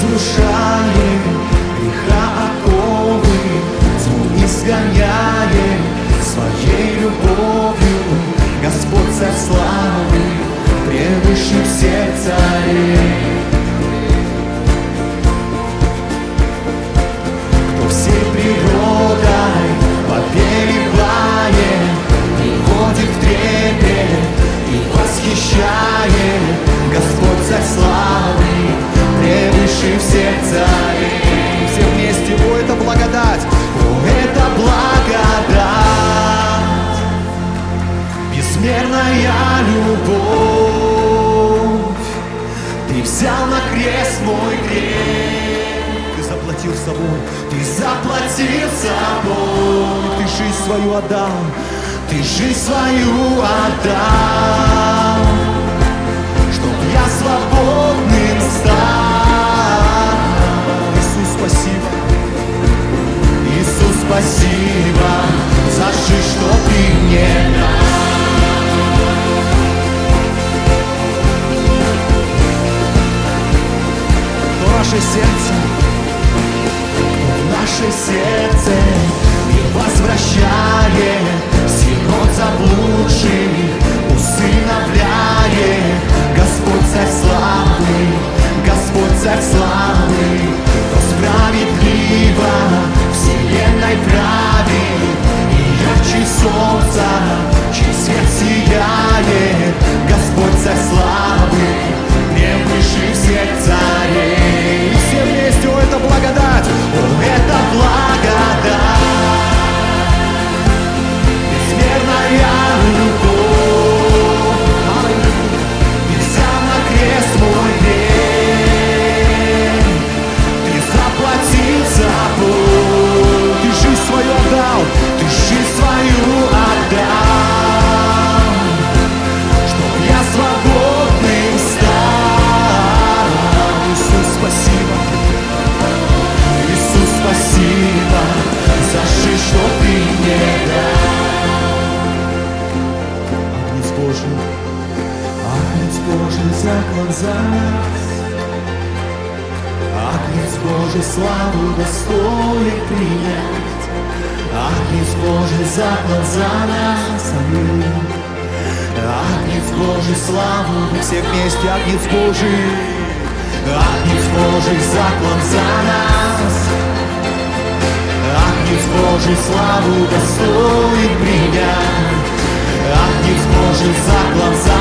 разрушаем греха оковы, тьму изгоняем своей любовью. Господь царь славы, превыше всех царей. Ты взял на крест мой грех, ты заплатил собой, ты заплатил собой, ты жизнь свою отдал, ты жизнь свою отдал, наше сердце, в наше сердце и возвращает сирот заблудших, Агнец Божий, славу достоин принять. Агнец Божий, заклан за нас. Аминь. Агнец Божий, славу все вместе, Агнец Божий. Агнец Божий, заклан за нас. Агнец Божий, славу достоин принять. Агнец Божий, заклан за